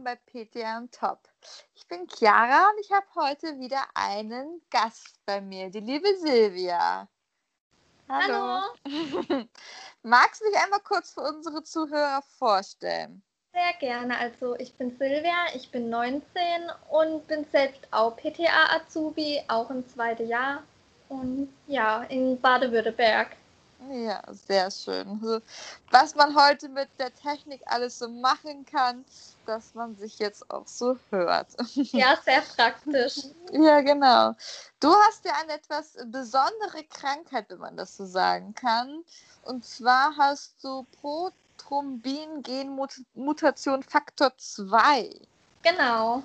willkommen bei PTM Top. Ich bin Chiara und ich habe heute wieder einen Gast bei mir, die liebe Silvia. Hallo. Hallo. Magst du dich einmal kurz für unsere Zuhörer vorstellen? Sehr gerne. Also ich bin Silvia, ich bin 19 und bin selbst auch PTA-Azubi, auch im zweiten Jahr. Und ja, in Baden-Württemberg. Ja, sehr schön. Also, was man heute mit der Technik alles so machen kann, dass man sich jetzt auch so hört. Ja, sehr praktisch. ja, genau. Du hast ja eine etwas besondere Krankheit, wenn man das so sagen kann. Und zwar hast du Prothrombin-Genmutation Faktor 2. Genau.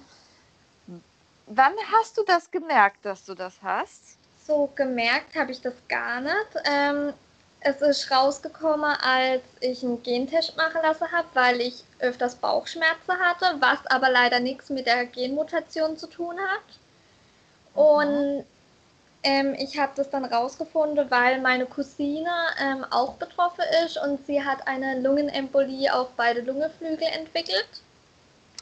Wann hast du das gemerkt, dass du das hast? So gemerkt habe ich das gar nicht. Ähm, es ist rausgekommen, als ich einen Gentest machen lassen habe, weil ich öfters Bauchschmerzen hatte, was aber leider nichts mit der Genmutation zu tun hat. Und ähm, ich habe das dann rausgefunden, weil meine Cousine ähm, auch betroffen ist und sie hat eine Lungenembolie auf beide Lungenflügel entwickelt.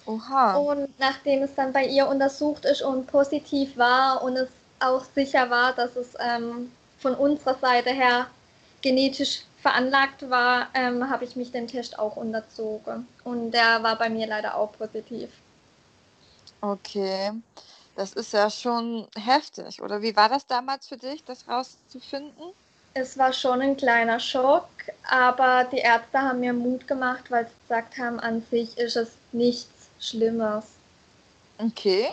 Oha. Und nachdem es dann bei ihr untersucht ist und positiv war und es auch sicher war, dass es ähm, von unserer Seite her genetisch veranlagt war, ähm, habe ich mich dem Test auch unterzogen. Und der war bei mir leider auch positiv. Okay. Das ist ja schon heftig, oder? Wie war das damals für dich, das rauszufinden? Es war schon ein kleiner Schock, aber die Ärzte haben mir Mut gemacht, weil sie gesagt haben, an sich ist es nichts Schlimmes. Okay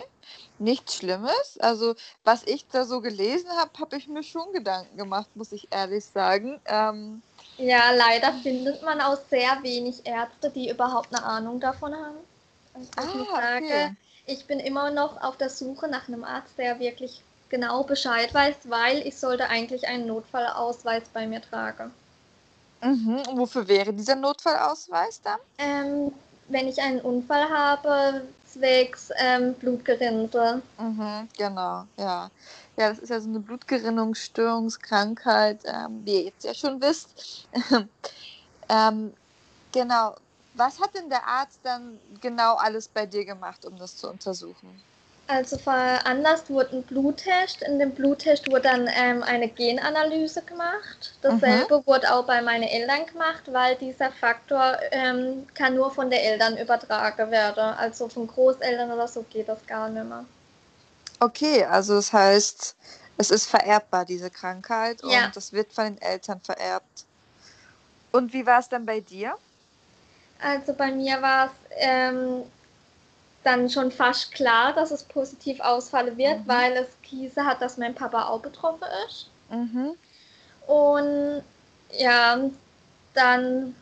nichts Schlimmes. Also, was ich da so gelesen habe, habe ich mir schon Gedanken gemacht, muss ich ehrlich sagen. Ähm, ja, leider findet man auch sehr wenig Ärzte, die überhaupt eine Ahnung davon haben. Also ich ah, sage, okay. ich bin immer noch auf der Suche nach einem Arzt, der wirklich genau Bescheid weiß, weil ich sollte eigentlich einen Notfallausweis bei mir tragen. Mhm. Wofür wäre dieser Notfallausweis dann? Ähm, wenn ich einen Unfall habe, zwecks ähm, Blutgerinnsel. Mhm, genau, ja. Ja, das ist ja so eine Blutgerinnungsstörungskrankheit, ähm, wie ihr jetzt ja schon wisst. ähm, genau. Was hat denn der Arzt dann genau alles bei dir gemacht, um das zu untersuchen? Also veranlasst wurde ein Bluttest. In dem Bluttest wurde dann ähm, eine Genanalyse gemacht. Dasselbe mhm. wurde auch bei meinen Eltern gemacht, weil dieser Faktor ähm, kann nur von den Eltern übertragen werden. Also von Großeltern oder so geht das gar nicht mehr. Okay, also das heißt, es ist vererbbar, diese Krankheit, ja. und es wird von den Eltern vererbt. Und wie war es dann bei dir? Also bei mir war es ähm, dann schon fast klar, dass es positiv ausfallen wird, mhm. weil es Kiese hat, dass mein Papa auch betroffen ist. Mhm. Und ja, dann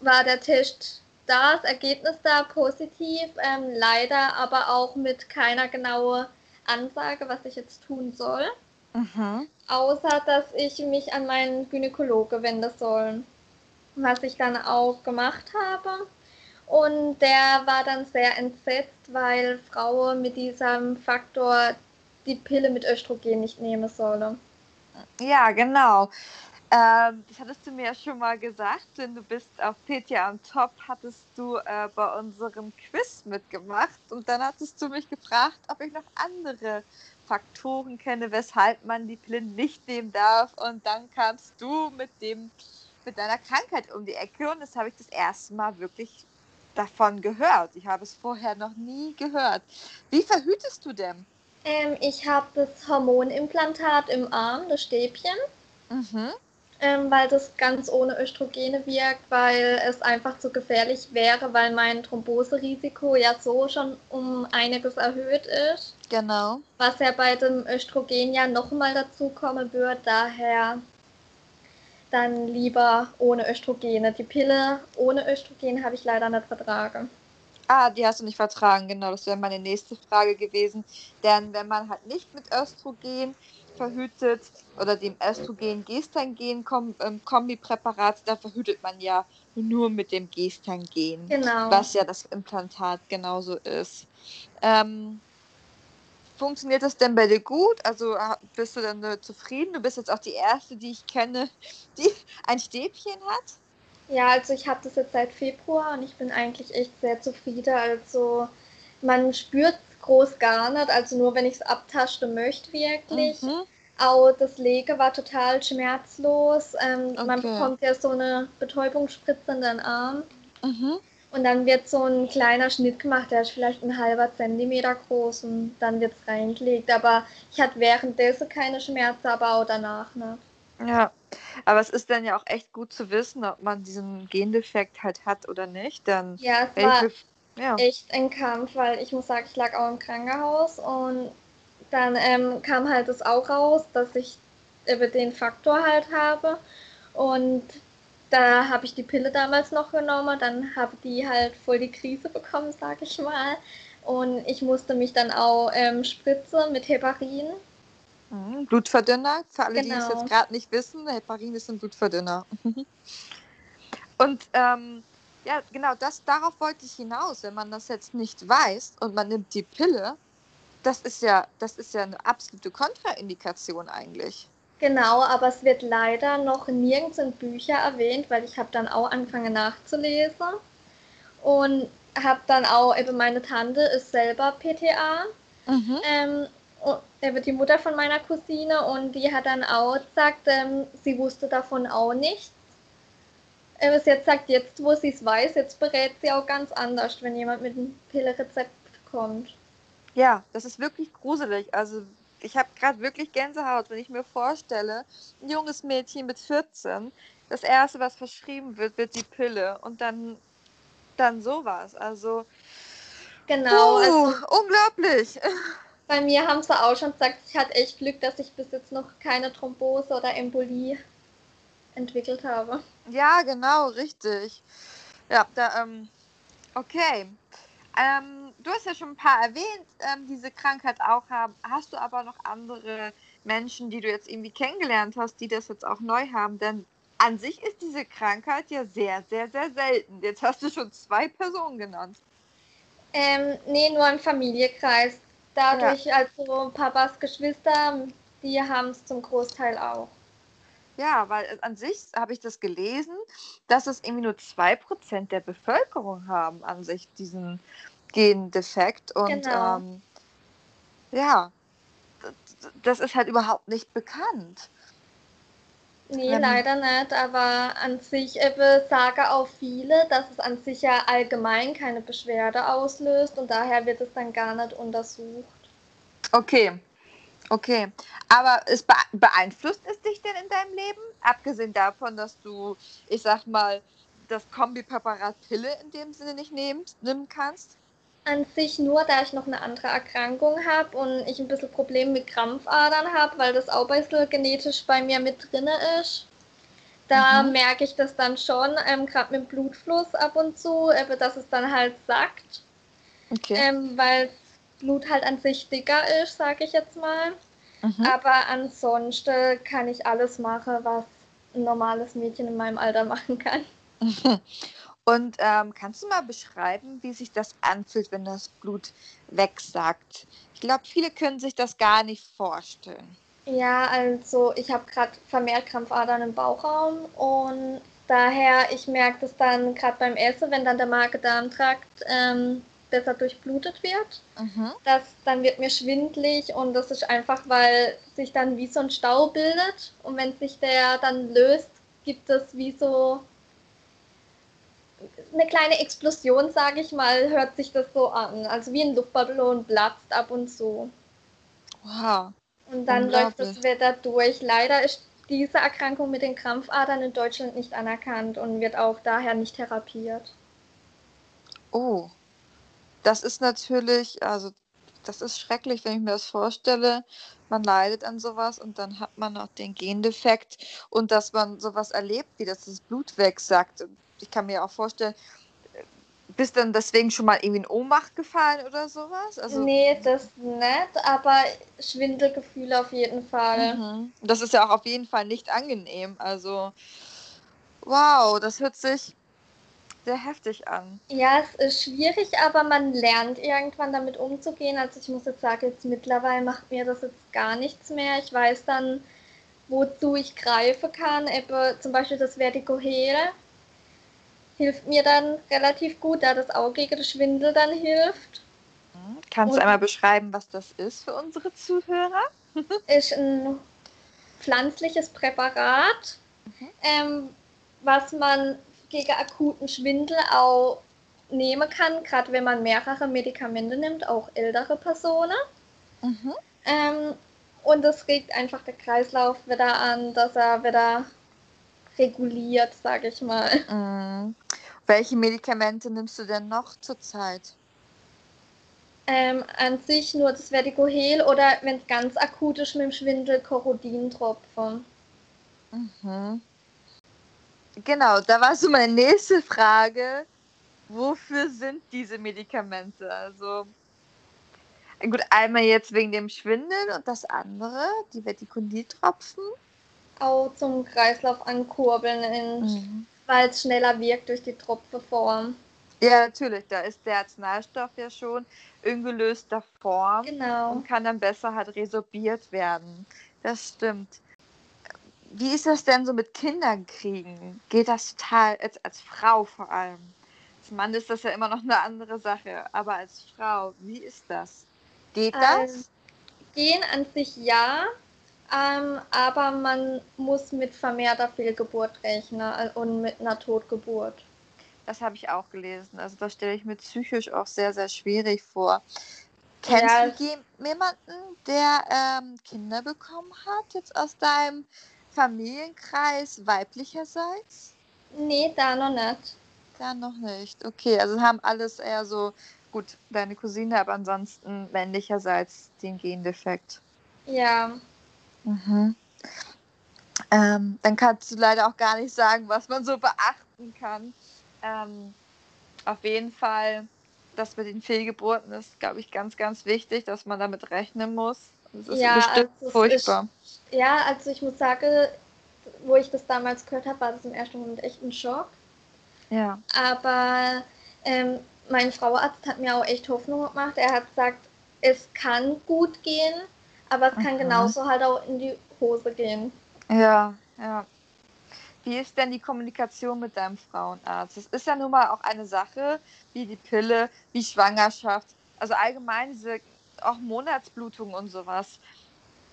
war der Test da, das Ergebnis da positiv, ähm, leider aber auch mit keiner genauen Ansage, was ich jetzt tun soll. Mhm. Außer, dass ich mich an meinen Gynäkologe wenden soll. Was ich dann auch gemacht habe. Und der war dann sehr entsetzt, weil Frauen mit diesem Faktor die Pille mit Östrogen nicht nehmen sollen. Ja, genau. Ähm, das hattest du mir ja schon mal gesagt, denn du bist auf PTA am Top, hattest du äh, bei unserem Quiz mitgemacht und dann hattest du mich gefragt, ob ich noch andere Faktoren kenne, weshalb man die Pille nicht nehmen darf und dann kamst du mit dem mit deiner Krankheit um die Ecke und das habe ich das erste Mal wirklich davon gehört. Ich habe es vorher noch nie gehört. Wie verhütest du denn? Ähm, ich habe das Hormonimplantat im Arm, das Stäbchen. Mhm. Ähm, weil das ganz ohne Östrogene wirkt, weil es einfach zu gefährlich wäre, weil mein Thromboserisiko ja so schon um einiges erhöht ist. Genau. Was ja bei dem Östrogen ja nochmal dazu kommen wird. Daher dann lieber ohne Östrogene. Die Pille ohne Östrogen habe ich leider nicht vertragen. Ah, die hast du nicht vertragen, genau. Das wäre meine nächste Frage gewesen. Denn wenn man halt nicht mit Östrogen verhütet oder dem Östrogen-Gestangen-Kombipräparat, ähm, da verhütet man ja nur mit dem Gestangen. Genau. Was ja das Implantat genauso ist. Ähm, funktioniert das denn bei dir gut? Also bist du denn zufrieden? Du bist jetzt auch die erste, die ich kenne, die ein Stäbchen hat. Ja, also ich habe das jetzt seit Februar und ich bin eigentlich echt sehr zufrieden. Also man spürt groß gar nicht, also nur wenn ich es abtasten möchte wirklich. Mhm. Auch das Legen war total schmerzlos. Ähm, okay. Man bekommt ja so eine Betäubungsspritze in den Arm. Mhm. Und dann wird so ein kleiner Schnitt gemacht, der ist vielleicht ein halber Zentimeter groß und dann wird es reingelegt. Aber ich hatte währenddessen keine Schmerzen, aber auch danach. Ne? Ja, aber es ist dann ja auch echt gut zu wissen, ob man diesen Gendefekt halt hat oder nicht. Dann ja, es war ja. echt ein Kampf, weil ich muss sagen, ich lag auch im Krankenhaus und dann ähm, kam halt das auch raus, dass ich über den Faktor halt habe. Und da habe ich die Pille damals noch genommen, dann habe die halt voll die Krise bekommen, sag ich mal. Und ich musste mich dann auch ähm, spritzen mit Heparin. Mhm, Blutverdünner, für alle, genau. die es jetzt gerade nicht wissen, Heparin ist ein Blutverdünner. und ähm, ja, genau, das, darauf wollte ich hinaus. Wenn man das jetzt nicht weiß und man nimmt die Pille, das ist ja, das ist ja eine absolute Kontraindikation eigentlich. Genau, aber es wird leider noch nirgends in Büchern erwähnt, weil ich habe dann auch angefangen nachzulesen und habe dann auch, eben meine Tante ist selber PTA, mhm. ähm, eben die Mutter von meiner Cousine und die hat dann auch gesagt, ähm, sie wusste davon auch nichts. Aber sie hat gesagt, jetzt wo sie es weiß, jetzt berät sie auch ganz anders, wenn jemand mit einem Pillerezept kommt. Ja, das ist wirklich gruselig. Also ich habe gerade wirklich Gänsehaut, wenn ich mir vorstelle, ein junges Mädchen mit 14, das erste, was verschrieben wird, wird die Pille und dann, dann sowas. Also genau, uh, also, unglaublich. Bei mir haben sie auch schon gesagt, ich hatte echt Glück, dass ich bis jetzt noch keine Thrombose oder Embolie entwickelt habe. Ja, genau, richtig. Ja, da, ähm, okay. Ähm, du hast ja schon ein paar erwähnt, ähm, diese Krankheit auch haben. Hast du aber noch andere Menschen, die du jetzt irgendwie kennengelernt hast, die das jetzt auch neu haben? Denn an sich ist diese Krankheit ja sehr, sehr, sehr selten. Jetzt hast du schon zwei Personen genannt. Ähm, nee, nur im Familienkreis. Dadurch, ja. also Papas Geschwister, die haben es zum Großteil auch. Ja, weil an sich habe ich das gelesen, dass es irgendwie nur 2% der Bevölkerung haben an sich diesen Gendefekt. Und genau. ähm, ja, das ist halt überhaupt nicht bekannt. Nee, ähm, leider nicht, aber an sich eben sagen auch viele, dass es an sich ja allgemein keine Beschwerde auslöst und daher wird es dann gar nicht untersucht. Okay, Okay, aber es beeinflusst es dich denn in deinem Leben? Abgesehen davon, dass du, ich sag mal, das Kombipräparat Pille in dem Sinne nicht nehmen, nehmen kannst? An sich nur, da ich noch eine andere Erkrankung habe und ich ein bisschen Probleme mit Krampfadern habe, weil das auch ein bisschen genetisch bei mir mit drin ist. Da mhm. merke ich das dann schon, ähm, gerade mit dem Blutfluss ab und zu, äh, dass es dann halt sackt. Okay. Ähm, weil Blut halt an sich dicker ist, sage ich jetzt mal. Mhm. Aber ansonsten kann ich alles machen, was ein normales Mädchen in meinem Alter machen kann. Und ähm, kannst du mal beschreiben, wie sich das anfühlt, wenn das Blut wegsackt? Ich glaube, viele können sich das gar nicht vorstellen. Ja, also ich habe gerade vermehrt Krampfadern im Bauchraum und daher, ich merke das dann gerade beim Essen, wenn dann der Magen-Darm-Trakt ähm, besser durchblutet wird. Mhm. Das, dann wird mir schwindlig und das ist einfach, weil sich dann wie so ein Stau bildet und wenn sich der dann löst, gibt es wie so eine kleine Explosion, sage ich mal, hört sich das so an. Also wie ein Luftballon platzt ab und zu. Wow. Und dann läuft das Wetter durch. Leider ist diese Erkrankung mit den Krampfadern in Deutschland nicht anerkannt und wird auch daher nicht therapiert. Oh, das ist natürlich, also das ist schrecklich, wenn ich mir das vorstelle. Man leidet an sowas und dann hat man noch den Gendefekt und dass man sowas erlebt, wie das, das Blut wegsackt. Ich kann mir auch vorstellen, bist dann deswegen schon mal irgendwie in Ohnmacht gefallen oder sowas? Also, nee, das nicht, aber Schwindelgefühle auf jeden Fall. Mhm. Das ist ja auch auf jeden Fall nicht angenehm. Also, wow, das hört sich sehr heftig an. Ja, es ist schwierig, aber man lernt irgendwann damit umzugehen. Also ich muss jetzt sagen, jetzt mittlerweile macht mir das jetzt gar nichts mehr. Ich weiß dann, wozu ich greifen kann. Eben zum Beispiel das Vertigohere. Hilft mir dann relativ gut, da das auch gegen den Schwindel dann hilft. Kannst du einmal beschreiben, was das ist für unsere Zuhörer? ist ein pflanzliches Präparat, mhm. ähm, was man gegen akuten Schwindel auch nehmen kann, gerade wenn man mehrere Medikamente nimmt, auch ältere Personen. Mhm. Ähm, und es regt einfach der Kreislauf wieder an, dass er wieder reguliert, sage ich mal. Mhm. Welche Medikamente nimmst du denn noch zurzeit? Ähm, an sich nur das Vertigohel oder wenn es ganz akut ist mit dem Schwindel, Korodintropfen. Mhm. Genau, da war so meine nächste Frage. Wofür sind diese Medikamente? Also, gut, einmal jetzt wegen dem Schwindel und das andere, die Vertikoniltropfen. Auch zum Kreislauf ankurbeln, mhm. weil es schneller wirkt durch die Tropfenform. Ja, natürlich. Da ist der Arzneistoff ja schon in gelöster Form genau. und kann dann besser halt resorbiert werden. Das stimmt. Wie ist das denn so mit Kindern kriegen? Geht das total, als, als Frau vor allem? Als Mann ist das ja immer noch eine andere Sache, aber als Frau, wie ist das? Geht das? Ähm, gehen an sich ja, ähm, aber man muss mit vermehrter Fehlgeburt rechnen und mit einer Totgeburt. Das habe ich auch gelesen. Also das stelle ich mir psychisch auch sehr, sehr schwierig vor. Kennst ja. du jemanden, der ähm, Kinder bekommen hat, jetzt aus deinem Familienkreis weiblicherseits? Nee, da noch nicht. Da noch nicht. Okay, also haben alles eher so, gut, deine Cousine, aber ansonsten männlicherseits den Gendefekt. Ja. Mhm. Ähm, dann kannst du leider auch gar nicht sagen, was man so beachten kann. Ähm, auf jeden Fall, das mit den Fehlgeburten ist, glaube ich, ganz, ganz wichtig, dass man damit rechnen muss. Das ist ja, bestimmt also furchtbar. Ist, ja, also ich muss sagen, wo ich das damals gehört habe, war das im ersten Moment echt ein Schock. Ja. Aber ähm, mein Frauarzt hat mir auch echt Hoffnung gemacht. Er hat gesagt, es kann gut gehen, aber es kann mhm. genauso halt auch in die Hose gehen. Ja, ja. Wie ist denn die Kommunikation mit deinem Frauenarzt? Das ist ja nun mal auch eine Sache, wie die Pille, wie Schwangerschaft, also allgemein diese auch Monatsblutung und sowas.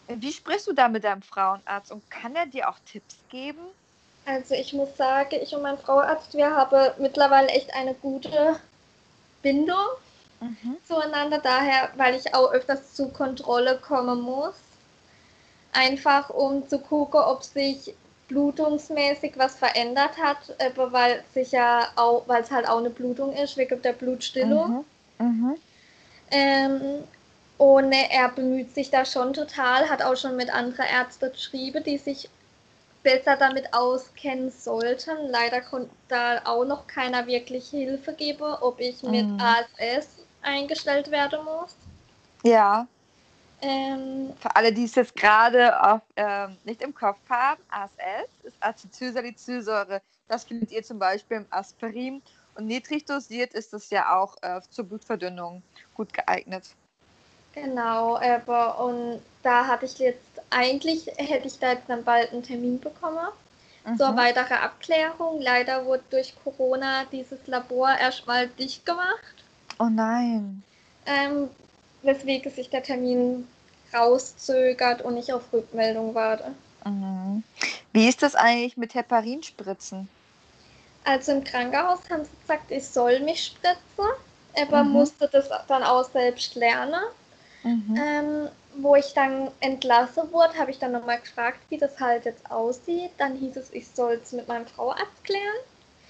Wie sprichst du da mit deinem Frauenarzt und kann er dir auch Tipps geben? Also ich muss sagen, ich und mein Frauenarzt, wir haben mittlerweile echt eine gute Bindung mhm. zueinander, daher, weil ich auch öfters zur Kontrolle kommen muss. Einfach um zu gucken, ob sich blutungsmäßig was verändert hat, weil sich ja auch, weil es halt auch eine Blutung ist, wegen der Blutstillung. Mhm. Mhm. Ähm, und er bemüht sich da schon total, hat auch schon mit anderen Ärzten geschrieben, die sich besser damit auskennen sollten. Leider konnte da auch noch keiner wirklich Hilfe geben, ob ich mit mhm. ASS eingestellt werden muss. Ja. Ähm, Für alle, die es jetzt gerade ähm, nicht im Kopf haben, ASS ist Acetylsalicylsäure. Das findet ihr zum Beispiel im Aspirin. Und niedrig dosiert ist es ja auch äh, zur Blutverdünnung gut geeignet. Genau, aber und da hatte ich jetzt, eigentlich hätte ich da jetzt dann bald einen Termin bekommen mhm. zur weiteren Abklärung. Leider wurde durch Corona dieses Labor erstmal dicht gemacht. Oh nein. Ähm, weswegen sich der Termin rauszögert und ich auf Rückmeldung warte. Mhm. Wie ist das eigentlich mit Heparinspritzen? Also im Krankenhaus haben sie gesagt, ich soll mich spritzen, aber mhm. musste das dann auch selbst lernen. Mhm. Ähm, wo ich dann entlassen wurde, habe ich dann nochmal gefragt, wie das halt jetzt aussieht. Dann hieß es, ich soll es mit meinem Frauarzt klären.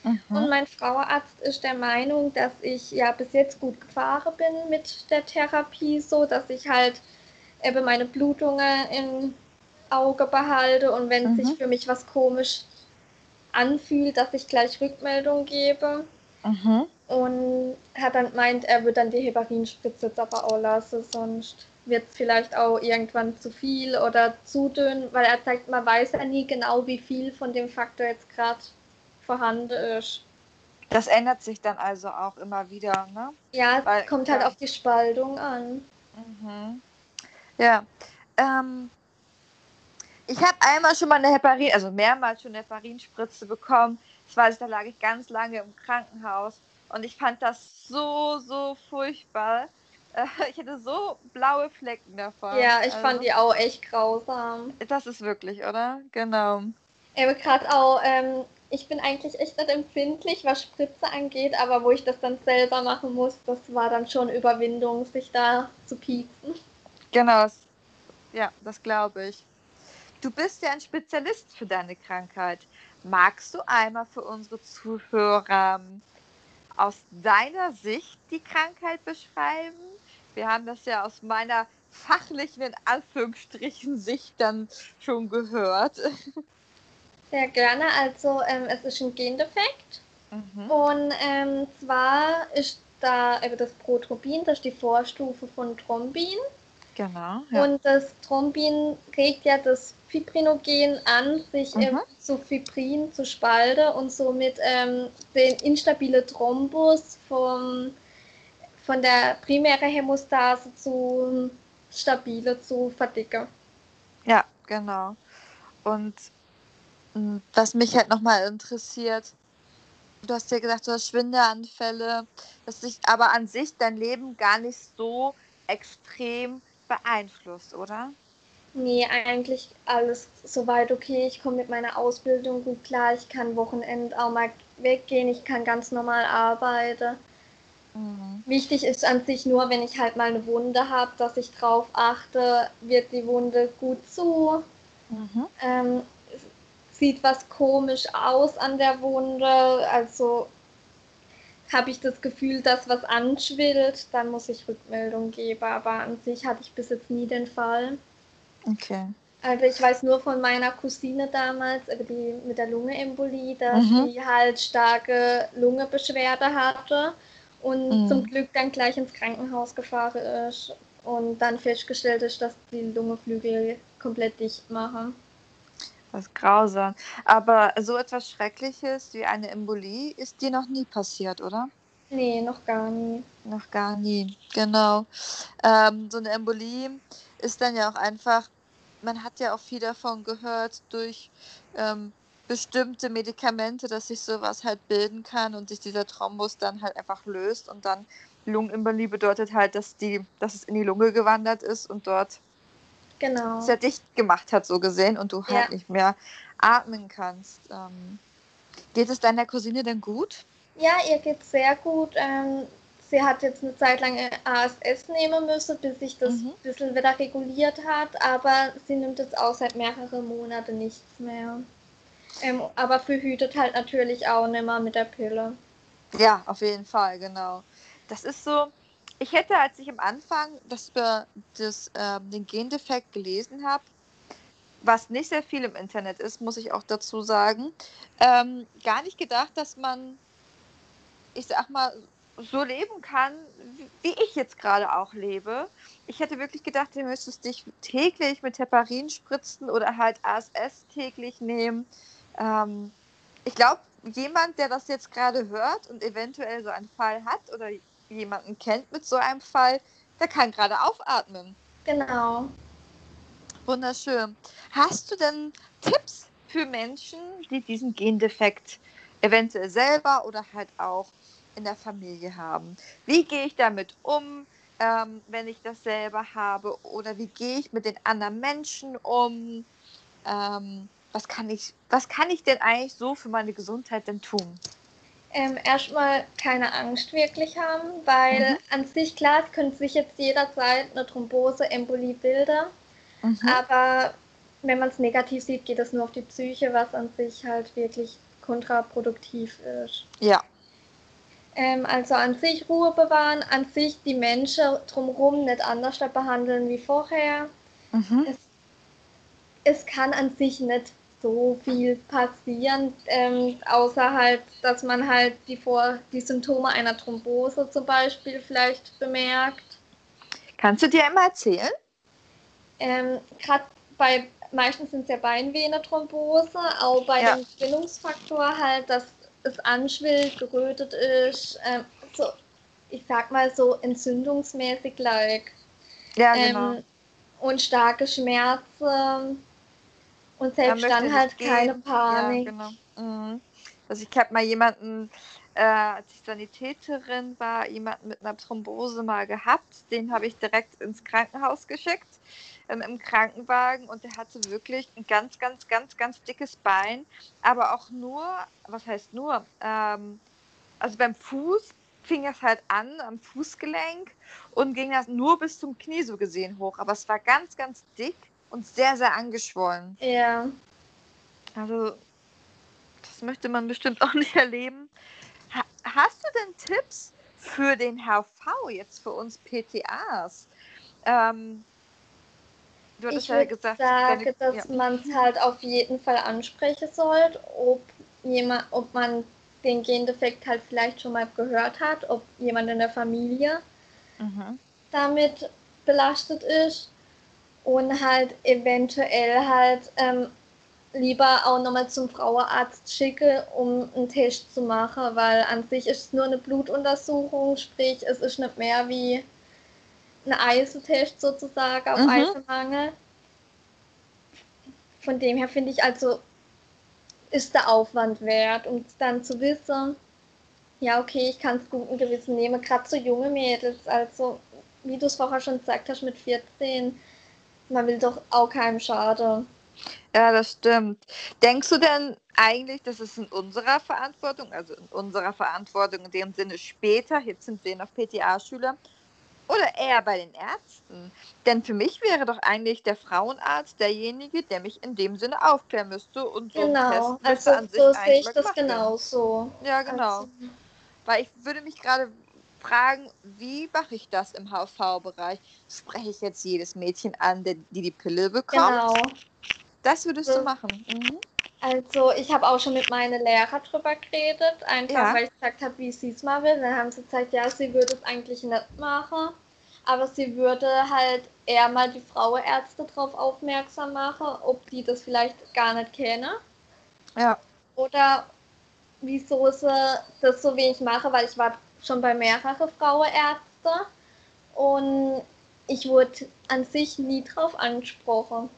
Mhm. Und mein Frauarzt ist der Meinung, dass ich ja bis jetzt gut gefahren bin mit der Therapie, so dass ich halt eben meine Blutungen im Auge behalte und wenn mhm. sich für mich was komisch anfühlt, dass ich gleich Rückmeldung gebe. Mhm. Und hat dann meint, er wird dann die Heparinspritze jetzt aber auch lassen, sonst wird es vielleicht auch irgendwann zu viel oder zu dünn, weil er sagt, man weiß ja nie genau, wie viel von dem Faktor jetzt gerade vorhanden ist. Das ändert sich dann also auch immer wieder, ne? Ja, es kommt halt ja. auf die Spaltung an. Mhm. Ja. Ähm, ich habe einmal schon mal eine Heparin, also mehrmals schon eine Heparinspritze bekommen. Das weiß ich, da lag ich ganz lange im Krankenhaus und ich fand das so, so furchtbar. Äh, ich hatte so blaue Flecken davon. Ja, ich also, fand die auch echt grausam. Das ist wirklich, oder? Genau. Aber gerade auch, ähm, ich bin eigentlich echt nicht empfindlich, was Spritze angeht, aber wo ich das dann selber machen muss, das war dann schon Überwindung, sich da zu pieksen. Genau, ja, das glaube ich. Du bist ja ein Spezialist für deine Krankheit. Magst du einmal für unsere Zuhörer aus deiner Sicht die Krankheit beschreiben? Wir haben das ja aus meiner fachlichen, in Anführungsstrichen, Sicht dann schon gehört. Sehr gerne. Also ähm, es ist ein Gendefekt. Mhm. Und ähm, zwar ist da eben das Protropin, das ist die Vorstufe von Thrombin. Genau. Ja. Und das Thrombin regt ja das Fibrinogen an, sich mhm. ähm, zu Fibrin zu spalten und somit ähm, den instabile Thrombus vom, von der primären Hämostase zu stabile zu verdicken. Ja, genau. Und was mich halt nochmal interessiert, du hast ja gesagt, du hast Schwindelanfälle, dass sich aber an sich dein Leben gar nicht so extrem beeinflusst, oder? Nee, eigentlich alles soweit okay. Ich komme mit meiner Ausbildung gut klar. Ich kann Wochenend auch mal weggehen. Ich kann ganz normal arbeiten. Mhm. Wichtig ist an sich nur, wenn ich halt mal eine Wunde habe, dass ich drauf achte, wird die Wunde gut zu. Mhm. Ähm, sieht was komisch aus an der Wunde. Also habe ich das Gefühl, dass was anschwillt, dann muss ich Rückmeldung geben. Aber an sich hatte ich bis jetzt nie den Fall. Okay. Also ich weiß nur von meiner Cousine damals, die mit der Lungenembolie, dass mhm. die halt starke Lungebeschwerde hatte und mhm. zum Glück dann gleich ins Krankenhaus gefahren ist und dann festgestellt ist, dass die Lungeflügel komplett dicht machen. Das ist grausam. Aber so etwas Schreckliches wie eine Embolie ist dir noch nie passiert, oder? Nee, noch gar nie. Noch gar nie, genau. Ähm, so eine Embolie ist dann ja auch einfach, man hat ja auch viel davon gehört durch ähm, bestimmte Medikamente, dass sich sowas halt bilden kann und sich dieser Thrombus dann halt einfach löst und dann Lungenembolie bedeutet halt, dass die, dass es in die Lunge gewandert ist und dort genau. sehr dicht gemacht hat, so gesehen, und du halt nicht mehr atmen kannst. Ähm, geht es deiner Cousine denn gut? Ja, ihr geht sehr gut. Ähm, sie hat jetzt eine Zeit lang ASS nehmen müssen, bis sich das mhm. ein bisschen wieder reguliert hat, aber sie nimmt jetzt auch seit mehreren Monaten nichts mehr. Ähm, aber verhütet halt natürlich auch nicht mehr mit der Pille. Ja, auf jeden Fall, genau. Das ist so, ich hätte, als ich am Anfang das über das, äh, den Gendefekt gelesen habe, was nicht sehr viel im Internet ist, muss ich auch dazu sagen, ähm, gar nicht gedacht, dass man, ich sag mal, so leben kann, wie ich jetzt gerade auch lebe. Ich hätte wirklich gedacht, du müsstest dich täglich mit Heparin spritzen oder halt ASS täglich nehmen. Ähm, ich glaube, jemand, der das jetzt gerade hört und eventuell so einen Fall hat oder jemanden kennt mit so einem Fall, der kann gerade aufatmen. Genau. Wunderschön. Hast du denn Tipps für Menschen, die diesen Gendefekt eventuell selber oder halt auch in der Familie haben? Wie gehe ich damit um, ähm, wenn ich das selber habe? Oder wie gehe ich mit den anderen Menschen um? Ähm, was, kann ich, was kann ich denn eigentlich so für meine Gesundheit denn tun? Ähm, erstmal keine Angst wirklich haben, weil mhm. an sich klar, es könnte sich jetzt jederzeit eine Thrombose, Embolie bilden, mhm. aber wenn man es negativ sieht, geht es nur auf die Psyche, was an sich halt wirklich kontraproduktiv ist. Ja. Ähm, also an sich Ruhe bewahren, an sich die Menschen drumherum nicht anders behandeln wie vorher. Mhm. Es, es kann an sich nicht so viel passieren, ähm, außer halt, dass man halt die, Vor die Symptome einer Thrombose zum Beispiel vielleicht bemerkt. Kannst du dir einmal erzählen? Ähm, Gerade bei, meistens sind es ja Beinvenenthrombose, auch bei ja. dem Gerinnungsfaktor halt, dass es anschwillt, gerötet ist, ähm, so, ich sag mal so entzündungsmäßig like. Ja, genau. Ähm, und starke Schmerzen und selbst dann halt keine Panik. Ja, genau. Mhm. Also ich habe mal jemanden, äh, als ich Sanitäterin war, jemanden mit einer Thrombose mal gehabt. Den habe ich direkt ins Krankenhaus geschickt, ähm, im Krankenwagen. Und der hatte wirklich ein ganz, ganz, ganz, ganz dickes Bein. Aber auch nur, was heißt nur? Ähm, also beim Fuß fing das halt an am Fußgelenk und ging das nur bis zum Knie so gesehen hoch. Aber es war ganz, ganz dick und sehr, sehr angeschwollen. Ja. Also, das möchte man bestimmt auch nicht erleben. Ha hast du denn Tipps für den HV jetzt für uns PTAs? Ähm, du ich ja gesagt, sage, deine, dass ja. man es halt auf jeden Fall ansprechen sollte, ob jemand, ob man den Gendefekt halt vielleicht schon mal gehört hat, ob jemand in der Familie mhm. damit belastet ist und halt eventuell halt ähm, lieber auch nochmal zum Frauenarzt schicke, um einen Test zu machen, weil an sich ist es nur eine Blutuntersuchung, sprich es ist nicht mehr wie ein Eiseltest sozusagen auf mhm. Eisenmangel. Von dem her finde ich also ist der Aufwand wert, um dann zu wissen, ja, okay, ich kann es guten Gewissen nehmen, gerade so junge Mädels, also wie du es vorher schon gesagt hast, mit 14, man will doch auch keinem schaden. Ja, das stimmt. Denkst du denn eigentlich, dass es in unserer Verantwortung, also in unserer Verantwortung in dem Sinne später, jetzt sind wir noch PTA-Schüler, oder eher bei den Ärzten. Denn für mich wäre doch eigentlich der Frauenarzt derjenige, der mich in dem Sinne aufklären müsste und so genau. also, an sich so sehe ich das genauso. Ja, genau. Also. Weil ich würde mich gerade fragen, wie mache ich das im HV-Bereich? Spreche ich jetzt jedes Mädchen an, die die Pille bekommt? Genau. Das würdest so. du machen. Mhm. Also ich habe auch schon mit meinen Lehrern drüber geredet, einfach ja. weil ich gesagt habe, wie sie es mal will. Dann haben sie gesagt, ja, sie würde es eigentlich nicht machen, aber sie würde halt eher mal die Frauenärzte darauf aufmerksam machen, ob die das vielleicht gar nicht kennen. Ja. Oder wieso sie das so wenig mache, weil ich war schon bei mehreren Frauenärzten und ich wurde an sich nie drauf angesprochen.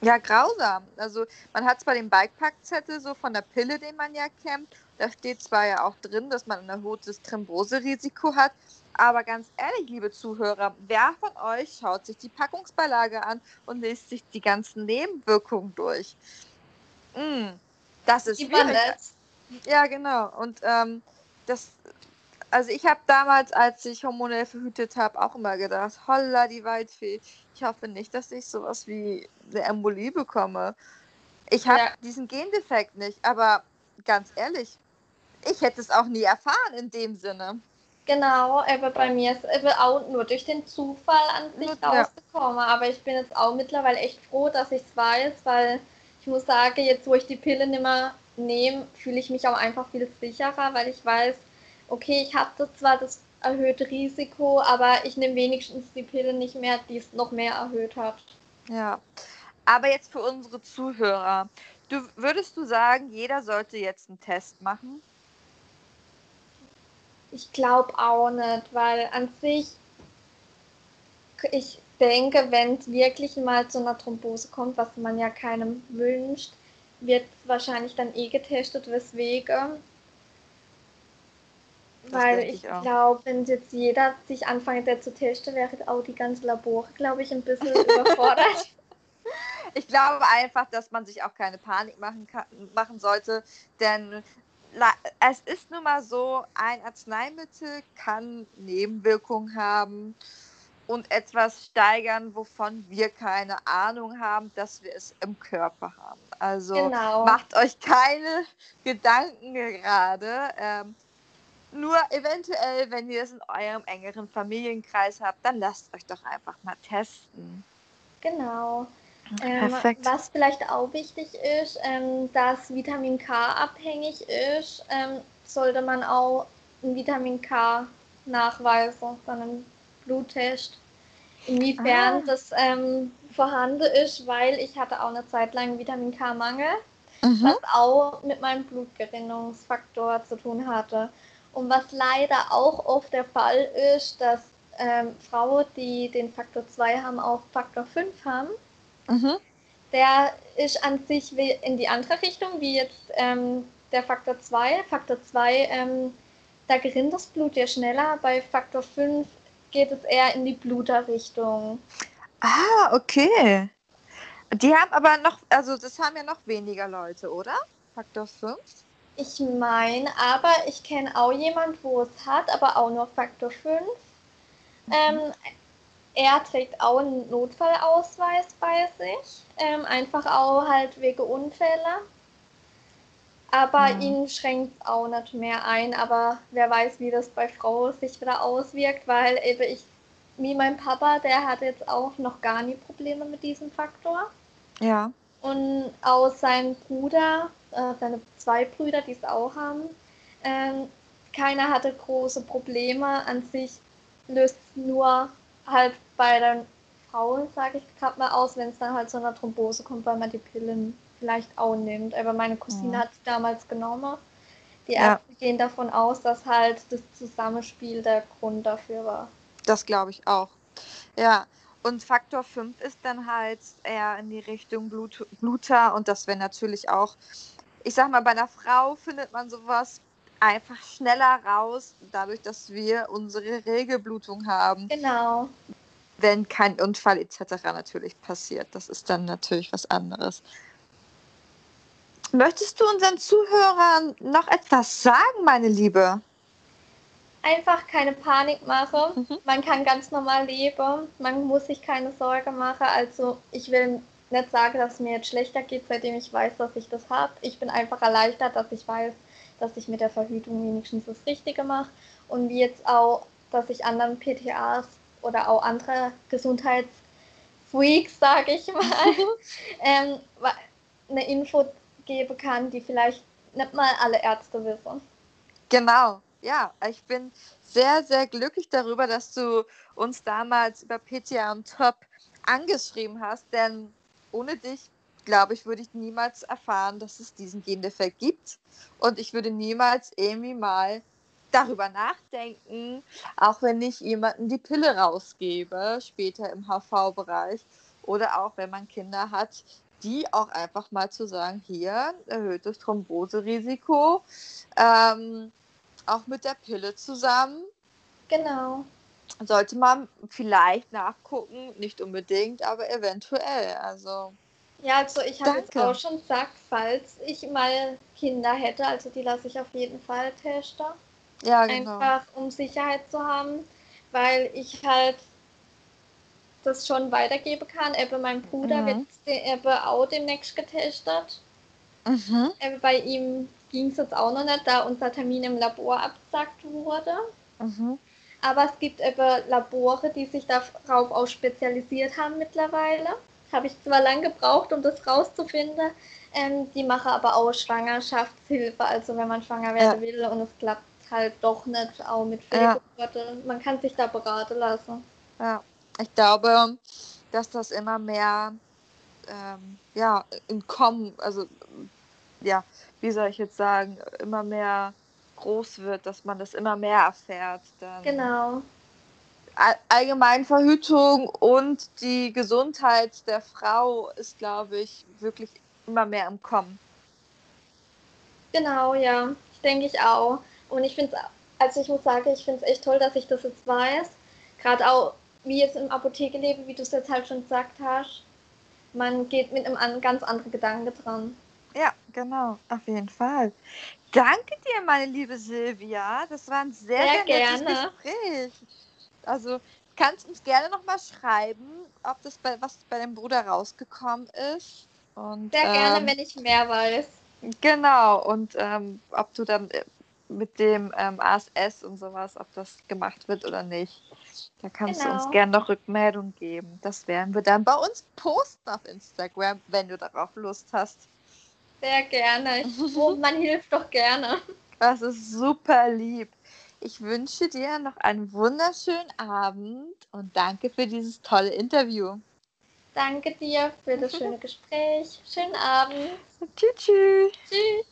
Ja, grausam. Also man hat zwar den Bikepackzettel so von der Pille, den man ja kennt, da steht zwar ja auch drin, dass man ein erhöhtes Thromboserisiko hat, aber ganz ehrlich, liebe Zuhörer, wer von euch schaut sich die Packungsbeilage an und liest sich die ganzen Nebenwirkungen durch? Mm, das ist schwierig. Ja, genau. Und ähm, das also ich habe damals, als ich hormonell verhütet habe, auch immer gedacht, holla die Waldfee, ich hoffe nicht, dass ich sowas wie eine Embolie bekomme. Ich habe ja. diesen Gendefekt nicht, aber ganz ehrlich, ich hätte es auch nie erfahren in dem Sinne. Genau, aber bei mir ist es auch nur durch den Zufall an sich ja. rausgekommen. Aber ich bin jetzt auch mittlerweile echt froh, dass ich es weiß, weil ich muss sagen, jetzt wo ich die Pille nicht mehr nehme, fühle ich mich auch einfach viel sicherer, weil ich weiß, okay, ich habe zwar das erhöhte Risiko, aber ich nehme wenigstens die Pille nicht mehr, die es noch mehr erhöht hat. Ja, aber jetzt für unsere Zuhörer, du würdest du sagen, jeder sollte jetzt einen Test machen? Ich glaube auch nicht, weil an sich, ich denke, wenn es wirklich mal zu einer Thrombose kommt, was man ja keinem wünscht, wird wahrscheinlich dann eh getestet, weswegen. Weil ich, ich glaube, wenn jetzt jeder sich anfängt, der zu testen, wäre auch die ganze Labore, glaube ich, ein bisschen überfordert. Ich glaube einfach, dass man sich auch keine Panik machen, kann, machen sollte, denn es ist nun mal so, ein Arzneimittel kann Nebenwirkungen haben und etwas steigern, wovon wir keine Ahnung haben, dass wir es im Körper haben. Also genau. macht euch keine Gedanken gerade. Ähm, nur eventuell, wenn ihr es in eurem engeren Familienkreis habt, dann lasst euch doch einfach mal testen. Genau. Ähm, was vielleicht auch wichtig ist, ähm, dass Vitamin K abhängig ist, ähm, sollte man auch ein Vitamin K nachweisen einem Bluttest. Inwiefern ah. das ähm, vorhanden ist, weil ich hatte auch eine Zeit lang Vitamin K-Mangel, mhm. was auch mit meinem Blutgerinnungsfaktor zu tun hatte. Und was leider auch oft der Fall ist, dass ähm, Frauen, die den Faktor 2 haben, auch Faktor 5 haben. Mhm. Der ist an sich in die andere Richtung, wie jetzt ähm, der Faktor 2. Faktor 2, ähm, da gerinnt das Blut ja schneller. Bei Faktor 5 geht es eher in die Bluterrichtung. Ah, okay. Die haben aber noch, also das haben ja noch weniger Leute, oder? Faktor 5? Ich meine, aber ich kenne auch jemand, wo es hat, aber auch nur Faktor 5. Mhm. Ähm, er trägt auch einen Notfallausweis bei sich, ähm, einfach auch halt wegen Unfälle. Aber mhm. ihn schränkt es auch nicht mehr ein. Aber wer weiß, wie das bei Frauen sich wieder auswirkt, weil eben ich, wie mein Papa, der hat jetzt auch noch gar nie Probleme mit diesem Faktor. Ja. Und auch sein Bruder, äh, seine zwei Brüder, die es auch haben, ähm, keiner hatte große Probleme. An sich löst nur halt bei den Frauen, sage ich gerade mal aus, wenn es dann halt zu einer Thrombose kommt, weil man die Pillen vielleicht auch nimmt. Aber meine Cousine ja. hat es damals genommen. Die Ärzte ja. gehen davon aus, dass halt das Zusammenspiel der Grund dafür war. Das glaube ich auch. Ja, und Faktor 5 ist dann halt eher in die Richtung Blut, Bluter und das wäre natürlich auch, ich sag mal, bei einer Frau findet man sowas einfach schneller raus, dadurch, dass wir unsere Regelblutung haben. Genau. Wenn kein Unfall etc. natürlich passiert. Das ist dann natürlich was anderes. Möchtest du unseren Zuhörern noch etwas sagen, meine Liebe? Einfach keine Panik machen. Mhm. Man kann ganz normal leben. Man muss sich keine Sorge machen. Also ich will nicht sagen, dass es mir jetzt schlechter geht, seitdem ich weiß, dass ich das habe. Ich bin einfach erleichtert, dass ich weiß, dass ich mit der Verhütung wenigstens das Richtige mache und wie jetzt auch, dass ich anderen PTAs oder auch andere Gesundheitsfreaks, sage ich mal, ähm, eine Info geben kann, die vielleicht nicht mal alle Ärzte wissen. Genau, ja, ich bin sehr, sehr glücklich darüber, dass du uns damals über PTA und Top angeschrieben hast, denn ohne dich glaube ich, würde ich niemals erfahren, dass es diesen Gendefekt gibt. Und ich würde niemals irgendwie mal darüber nachdenken, auch wenn ich jemanden die Pille rausgebe, später im HV-Bereich oder auch wenn man Kinder hat, die auch einfach mal zu sagen, hier erhöhtes Thromboserisiko, ähm, auch mit der Pille zusammen. Genau. Sollte man vielleicht nachgucken, nicht unbedingt, aber eventuell. Also ja, also ich habe jetzt auch schon gesagt, falls ich mal Kinder hätte, also die lasse ich auf jeden Fall testen. Ja, genau. Einfach um Sicherheit zu haben, weil ich halt das schon weitergeben kann. Eben mein Bruder mhm. wird eben auch demnächst getestet. Mhm. Eben bei ihm ging es jetzt auch noch nicht, da unser Termin im Labor abgesagt wurde. Mhm. Aber es gibt eben Labore, die sich darauf auch spezialisiert haben mittlerweile. Habe ich zwar lange gebraucht, um das rauszufinden. Ähm, die machen aber auch Schwangerschaftshilfe, also wenn man schwanger werden ja. will und es klappt halt doch nicht, auch mit Fehlgeburten. Ja. Man kann sich da beraten lassen. Ja, ich glaube, dass das immer mehr ähm, ja, in Kommen, also ja, wie soll ich jetzt sagen, immer mehr groß wird, dass man das immer mehr erfährt. Dann. Genau allgemein Verhütung und die Gesundheit der Frau ist, glaube ich, wirklich immer mehr im Kommen. Genau, ja, ich denke ich auch. Und ich finde es, also ich muss sagen, ich finde es echt toll, dass ich das jetzt weiß. Gerade auch, wie jetzt im Apotheke lebe, wie du es jetzt halt schon gesagt hast. Man geht mit einem ganz anderen Gedanken dran. Ja, genau, auf jeden Fall. Danke dir, meine liebe Silvia. Das war ein sehr, sehr, sehr gerne. Gespräch. Also kannst uns gerne nochmal schreiben, ob das bei was bei deinem Bruder rausgekommen ist. Und, Sehr gerne, ähm, wenn ich mehr weiß. Genau, und ähm, ob du dann äh, mit dem ähm, ASS und sowas, ob das gemacht wird oder nicht. Da kannst genau. du uns genau. gerne noch Rückmeldung geben. Das werden wir dann bei uns posten auf Instagram, wenn du darauf Lust hast. Sehr gerne. Ich, oh, man hilft doch gerne. Das ist super lieb. Ich wünsche dir noch einen wunderschönen Abend und danke für dieses tolle Interview. Danke dir für das schöne Gespräch. Schönen Abend. Tschüss. Tschüss.